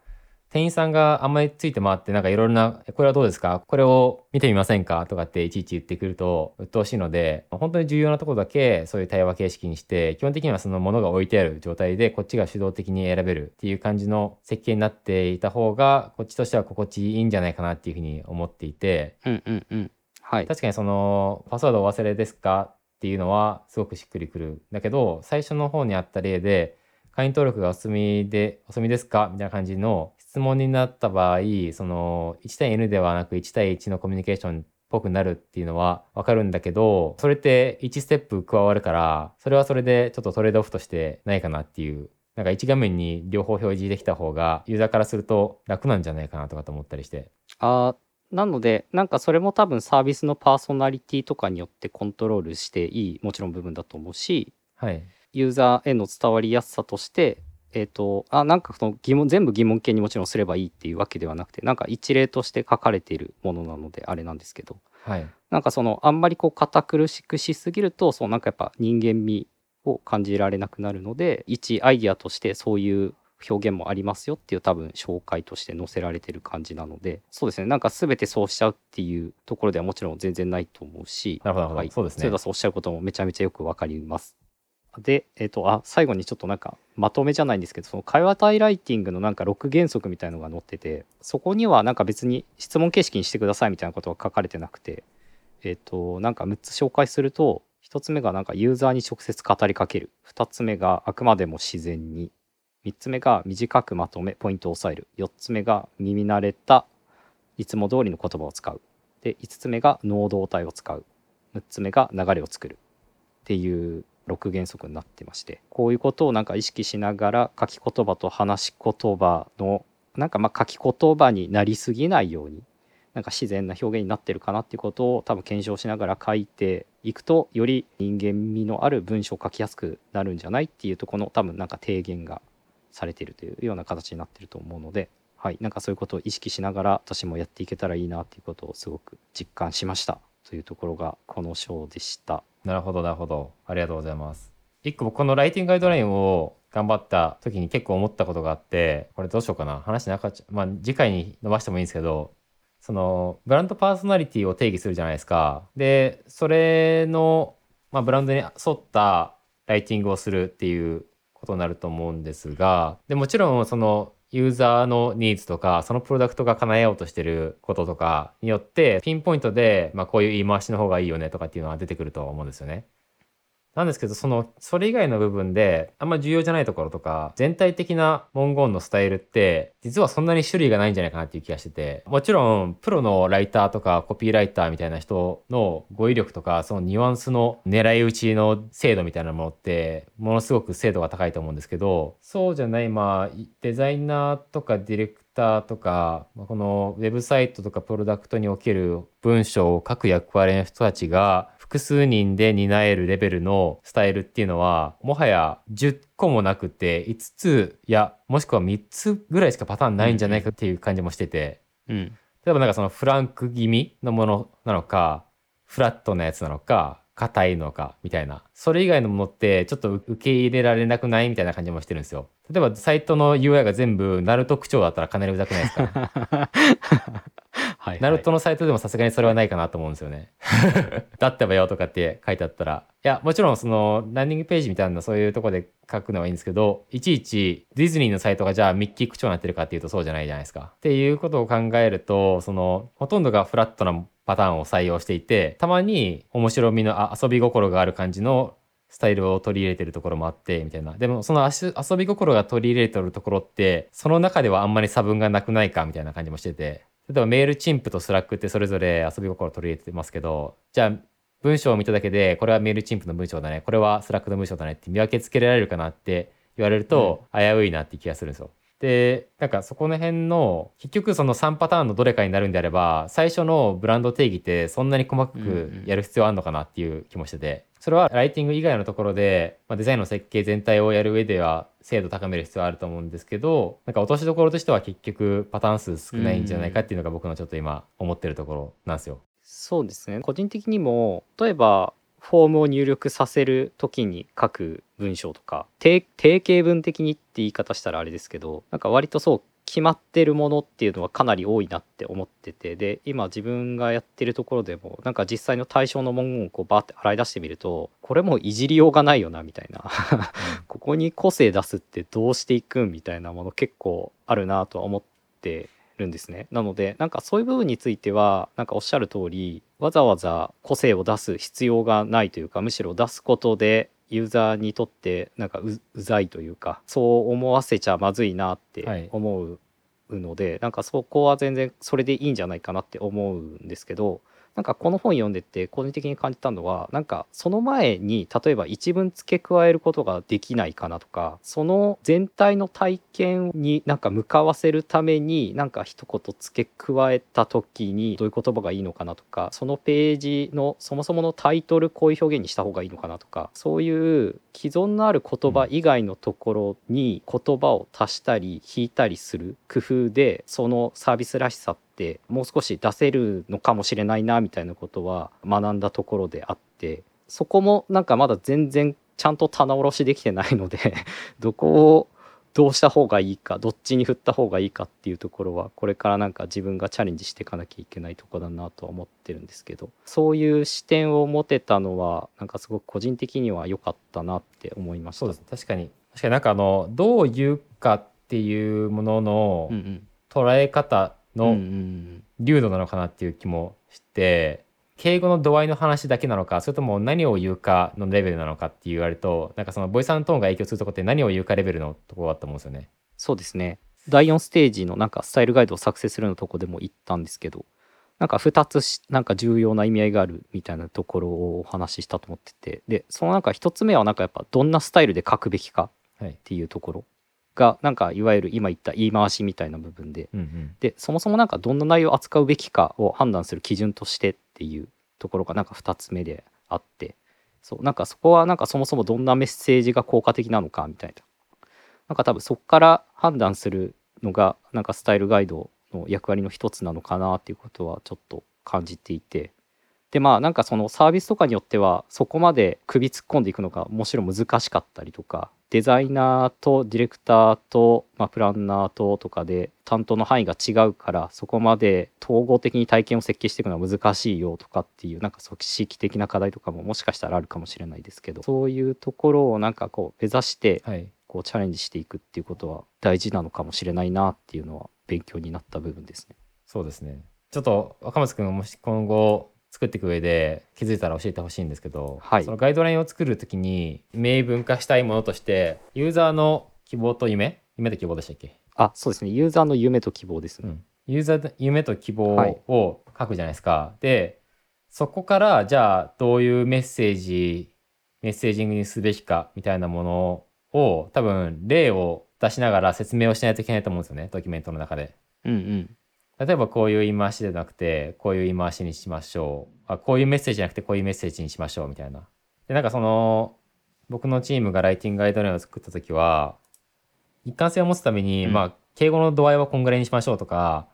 店員さんがあんまりついて回ってなんかいろいろな「これはどうですか？これを見てみませんか?」とかっていちいち言ってくると鬱陶しいので本当に重要なところだけそういう対話形式にして基本的にはそのものが置いてある状態でこっちが主導的に選べるっていう感じの設計になっていた方がこっちとしては心地いいんじゃないかなっていうふうに思っていてうんうんうんはい。確かにそのパスワードお忘れですかっていうのはすごくしっくりくる。だけど最初の方にあった例で会員登録がお済みでお済みですかみたいな感じの質問になった場合その1対 N ではなく1対1のコミュニケーションっぽくなるっていうのはわかるんだけどそれって1ステップ加わるからそれはそれでちょっとトレードオフとしてないかなっていうなんか1画面に両方表示できた方がユーザーからすると楽なんじゃないかなとかと思ったりして。あーなのでなんかそれも多分サービスのパーソナリティとかによってコントロールしていいもちろん部分だと思うしはい。ユーザーへの伝わりやすさとしてえっ、とあなんかその疑問全部疑問形にもちろんすればいいっていうわけではなくてなんか一例として書かれているものなのであれなんですけどはい。なんかそのあんまりこう堅苦しくしすぎるとそうなんかやっぱ人間味を感じられなくなるので一アイディアとしてそういう表現もありますよっていう多分紹介として載せられてる感じなのでそうですねなんか全てそうしちゃうっていうところではもちろん全然ないと思うしなるほどなるほどはい、そうですねそれだそうおっしゃることもめちゃめちゃよくわかります。で、えっ、と、あ、最後にちょっとなんか、まとめじゃないんですけど、その会話体ライティングのなんか6原則みたいのが載ってて、そこにはなんか別に質問形式にしてくださいみたいなことは書かれてなくて、えっ、と、なんか6つ紹介すると、1つ目がなんかユーザーに直接語りかける。2つ目があくまでも自然に。3つ目が短くまとめ、ポイントを押さえる。4つ目が耳慣れた、いつも通りの言葉を使う。で、5つ目が能動体を使う。6つ目が流れを作るっていう6原則になってましてこういうことをなんか意識しながら書き言葉と話し言葉のなんかまあ書き言葉になりすぎないようになんか自然な表現になってるかなっていうことを多分検証しながら書いていくとより人間味のある文章を書きやすくなるんじゃないっていうとこの多分なんか提言がされているというような形になってると思うので、はい、なんかそういうことを意識しながら私もやっていけたらいいなっていうことをすごく実感しました。というところがこの章でした。なるほどなるほど。ありがとうございます。一個僕このライティングガイドラインを頑張った時に結構思ったことがあってこれどうしようかな。話なかっちゃまあ次回に伸ばしてもいいんですけどそのブランドパーソナリティを定義するじゃないですか。でそれの、まあ、ブランドに沿ったライティングをするっていうことになると思うんですがでもちろんそのユーザーのニーズとかそのプロダクトが叶えようとしてることとかによってピンポイントで、まあ、こういう言い回しの方がいいよねとかっていうのは出てくると思うんですよね。なんですけどそのそれ以外の部分であんま重要じゃないところとか全体的な文言のスタイルって実はそんなに種類がないんじゃないかなっていう気がしててもちろんプロのライターとかコピーライターみたいな人の語彙力とかそのニュアンスの狙い撃ちの精度みたいなものってものすごく精度が高いと思うんですけどそうじゃないまあデザイナーとかディレクターとかこのウェブサイトとかプロダクトにおける文章を書く役割の人たちが複数人で担えるレベルのスタイルっていうのはもはや10個もなくて5つやもしくは3つぐらいしかパターンないんじゃないかっていう感じもしてて。うん、例えばなんかそのフランク気味のものなのかフラットなやつなのか硬いのかみたいな。それ以外のものってちょっと受け入れられなくないみたいな感じもしてるんですよ例えばサイトの UI が全部ナルト口調だったらかなりうざくないですか？はい、はい、ナルトのサイトでもさすがにそれはないかなと思うんですよね。だってばよとかって書いてあったら。いや、もちろんそのランディングページみたいなそういうとこで書くのはいいんですけど、いちいちディズニーのサイトがじゃあミッキー口調になってるかっていうとそうじゃないじゃないですか。っていうことを考えると、そのほとんどがフラットなパターンを採用していて、たまに面白みのあ遊び心がある感じのスタイルを取り入れてるところもあってみたいな。でもその遊遊び心が取り入れてるところってその中ではあんまり差分がなくないかみたいな感じもしてて。例えば Mailchimp と Slack ってそれぞれ遊び心を取り入れてますけどじゃあ文章を見ただけでこれは Mailchimp の文章だね。これは Slack の文章だねって見分けつけられるかなって言われると危ういなって気がするんですよ。でなんかそこの辺の結局その3パターンのどれかになるんであれば最初のブランド定義ってそんなに細かくやる必要あるのかなっていう気もしててそれはライティング以外のところで、まあ、デザインの設計全体をやる上では精度高める必要はあると思うんですけどなんか落としどころとしては結局パターン数少ないんじゃないかっていうのが僕のちょっと今思ってるところなんですよ。そうですね個人的にも例えばフォームを入力させる時に書く文章とか定定型文的にって言い方したらあれですけどなんか割とそう決まってるものっていうのはかなり多いなって思っててで今自分がやってるところでもなんか実際の対象の文言をこうバーって洗い出してみるとこれもういじりようがないよなみたいな。ここに個性出すってどうしていくんみたいなもの結構あるなとは思ってるんですね。なのでなんかそういう部分についてはなんかおっしゃる通りわざわざ個性を出す必要がないというかむしろ出すことでユーザーにとってなんかううざいというかそう思わせちゃまずいなって思うので、なんかそこは全然それでいいんじゃないかなって思うんですけどなんかこの本読んでて個人的に感じたのはなんかその前に例えば一文付け加えることができないかなとかその全体の体験になんか向かわせるためになんか一言付け加えた時にどういう言葉がいいのかなとかそのページのそもそものタイトルこういう表現にした方がいいのかなとかそういう既存のある言葉以外のところに言葉を足したり引いたりする工夫でそのサービスらしさってもう少し出せるのかもしれないなみたいなことは学んだところであってそこもなんかまだ全然ちゃんと棚卸しできてないので どこをどうした方がいいかどっちに振った方がいいかっていうところはこれからなんか自分がチャレンジしていかなきゃいけないとこだなとは思ってるんですけどそういう視点を持てたのはなんかすごく個人的には良かったなって思いました。そうです。確かに。確かになんかあのどう言うかっていうものの捉え方の流度なのかなっていう気もして敬語の度合いの話だけなのかそれとも何を言うかのレベルなのかって言われるとなんかそのボイストーンが影響するとこって何を言うかレベルのところだと思うんですよね。そうですね。第4ステージのなんかスタイルガイドを作成するのとこでも言ったんですけどなんか2つしなんか重要な意味合いがあるみたいなところをお話ししたと思っててでそのなんか1つ目はなんかやっぱどんなスタイルで書くべきかはいっていうところがなんかいわゆる今言った言い回しみたいな部分でうんうん。でそもそもなんかどんな内容を扱うべきかを判断する基準としてっていうところがなんか2つ目であってそうなんかそこはなんかそもそもどんなメッセージが効果的なのかみたいな。なんか多分そこから判断するのがなんかスタイルガイドの役割の一つなのかなっていうことはちょっと感じていてでまあなんかそのサービスとかによってはそこまで首突っ込んでいくのがもちろん難しかったりとかデザイナーとディレクターと、まあ、プランナーととかで担当の範囲が違うからそこまで統合的に体験を設計していくのは難しいよとかっていうなんか組織的な課題とかももしかしたらあるかもしれないですけどそういうところをなんかこう目指してはいこうチャレンジしていくっていうことは大事なのかもしれないなっていうのは勉強になった部分ですね。そうですねちょっと若松君がもし今後作っていく上で気づいたら教えてほしいんですけど、はい。そのガイドラインを作るときに明文化したいものとしてユーザーの希望と夢？夢と希望でしたっけ？あそうですね。ユーザーの夢と希望ですね。うん、ユーザーの夢と希望はい。を書くじゃないですか。でそこからじゃあどういうメッセージメッセージングにすべきかみたいなものを多分例を出しながら説明をしないといけないと思うんですよねドキュメントの中で。うんうん例えばこういう言い回しでなくてこういう言い回しにしましょうあこういうメッセージじゃなくてこういうメッセージにしましょうみたいな。でなんかその僕のチームがライティングガイドラインを作った時は一貫性を持つために、うんまあ敬語の度合いはこんぐらいにしましょうとか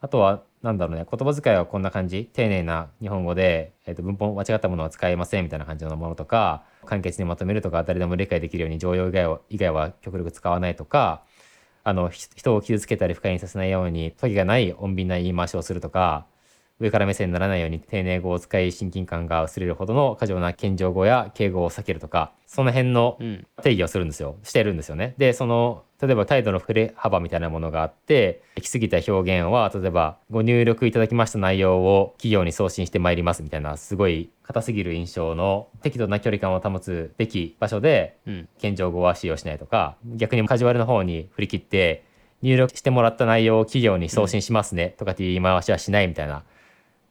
あとはなんだろうね言葉遣いはこんな感じ丁寧な日本語で、えー、と文法間違ったものは使えませんみたいな感じのものとか簡潔にまとめるとか誰でも理解できるように常用以外は以外は極力使わないとかあの人を傷つけたり不快にさせないように時がない穏便な言い回しをするとか上から目線にならないように丁寧語を使い親近感が薄れるほどの過剰な謙譲語や敬語を避けるとかその辺のうん。定義をするんですよ。してるんですよ。ねでその例えば態度の振れ幅みたいなものがあって行き過ぎた表現は例えばご入力いただきました内容を企業に送信してまいりますみたいなすごい硬すぎる印象の適度な距離感を保つべき場所でうん。謙譲語は使用しないとか逆にカジュアルの方に振り切って入力してもらった内容を企業に送信しますねとかっていう言い回しはしないみたいな。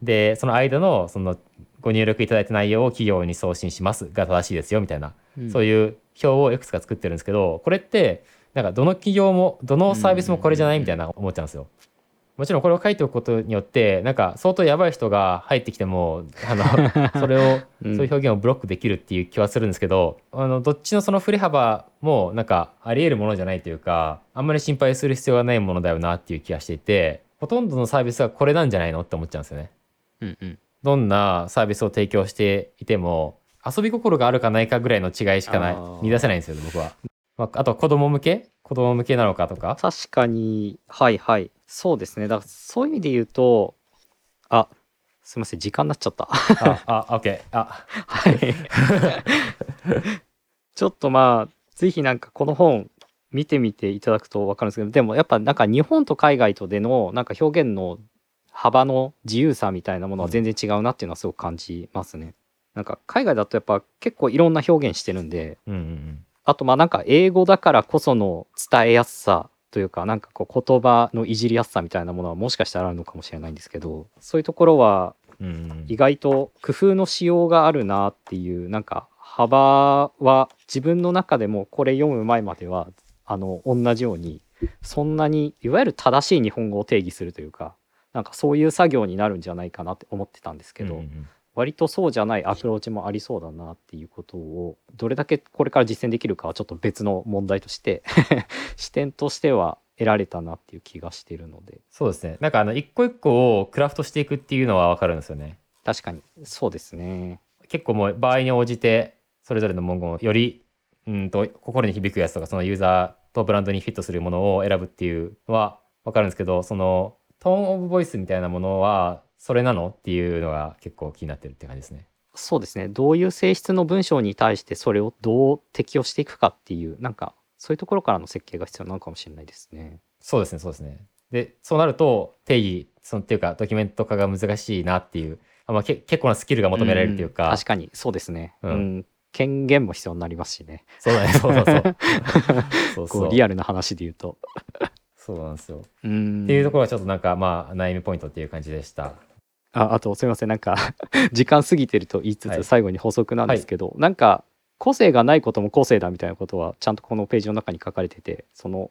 でその間のそのご入力いただいた内容を企業に送信しますが正しいですよみたいな、うんそういう表をいくつか作ってるんですけどこれってなんかどの企業もどのサービスもこれじゃないみたいな思っちゃうんですよ。もちろんこれを書いておくことによってなんか相当やばい人が入ってきてもあの それをそういう表現をブロックできるっていう気はするんですけど、あのどっちのその振れ幅もなんかあり得るものじゃないというかあんまり心配する必要がないものだよなっていう気がしていてほとんどのサービスはこれなんじゃないのって思っちゃうんですよね。うんうん。どんなサービスを提供していても遊び心があるかないかぐらいの違いしかない。見出せないんですよね僕は。まあ、あと子供向け？子供向けなのかとか？確かにはいはい。そうですね。だからそういう意味で言うとあすいません時間になっちゃった。ああオッケー。あ。はい。ちょっとまあぜひなんかこの本見てみていただくと分かるんですけどでもやっぱなんか日本と海外とでのなんか表現の幅の自由さみたいなものは全然違うなっていうのはすごく感じますね。なんか海外だとやっぱ結構いろんな表現してるんでうんうん。あとまあなんか英語だからこその伝えやすさというかなんかこう言葉のいじりやすさみたいなものはもしかしたらあるのかもしれないんですけどそういうところはうんうんうん。意外と工夫のしようがあるなっていうなんか幅は自分の中でもこれ読む前まではあの同じようにそんなにいわゆる正しい日本語を定義するというかなんかそういう作業になるんじゃないかなって思ってたんですけど、うんうん割とそうじゃないアプローチもありそうだなっていうことをどれだけこれから実践できるかはちょっと別の問題として 視点としては得られたなっていう気がしてるので。そうですね。なんかあの一個一個をクラフトしていくっていうのは分かるんですよね。確かに。そうですね。結構もう場合に応じてそれぞれの文言をよりうんと心に響くやつとかそのユーザーとブランドにフィットするものを選ぶっていうのは分かるんですけどそのトーンオブボイスみたいなものはそれなの？っていうのが結構気になってるって感じですね。そうですね。どういう性質の文章に対してそれをどう適用していくかっていうなんかそういうところからの設計が必要なのかもしれないですね。そうですねそうですね。でそうなると定義そのっていうかドキュメント化が難しいなっていうあ、まあ、け結構なスキルが求められるっていうか、ん確かに。そうですね、ううん。ん権限も必要になりますしね。そうだね。そうそうそう。そうこそう。うリアルな話で言うと。そうなんですよ。うんっていうところがちょっとなんかまあ悩みポイントっていう感じでした。ああとすみませんなんか 時間過ぎてると言いつはいつ最後に補足なんですけど、なんか個性がないことも個性だみたいなことはちゃんとこのページの中に書かれててその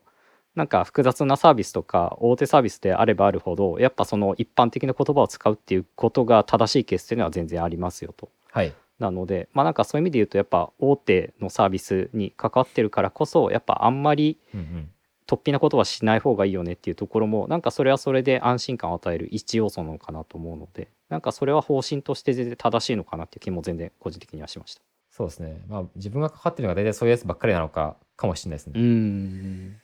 なんか複雑なサービスとか大手サービスであればあるほどやっぱその一般的な言葉を使うっていうことが正しいケースっていうのは全然ありますよと。はい。なのでまあなんかそういう意味で言うとやっぱ大手のサービスに関わってるからこそやっぱあんまりうんうん。突飛なことはしない方がいいよねっていうところもなんかそれはそれで安心感を与える一要素なのかなと思うのでなんかそれは方針として全然正しいのかなっていう気も全然個人的にはしました。そうですね。まあ自分がかかってるのが大体そういうやつばっかりなのかかもしれないですね。ん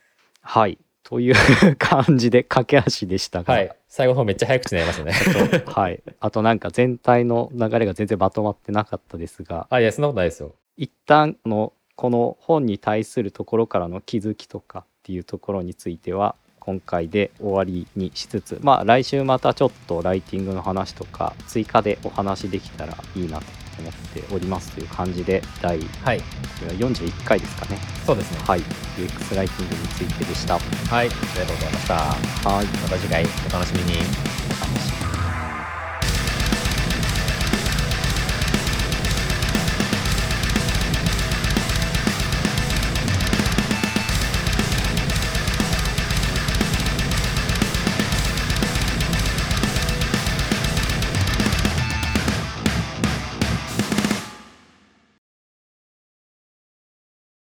はいという感じで駆け足でしたが、はい。最後の方めっちゃ早口になりましたね。はい、あとなんか全体の流れが全然まとまってなかったですがあ、いや、そんなことないですよ。一旦あのこの本に対するところからの気づきとかっていうところについては今回で終わりにしつつまあ来週またちょっとライティングの話とか追加でお話できたらいいなと思っておりますという感じで第こはい。れは41回ですかねそうですね。はい UX ライティングについてでしたはい。ありがとうございました。はいまた次回お楽しみに。お楽しみに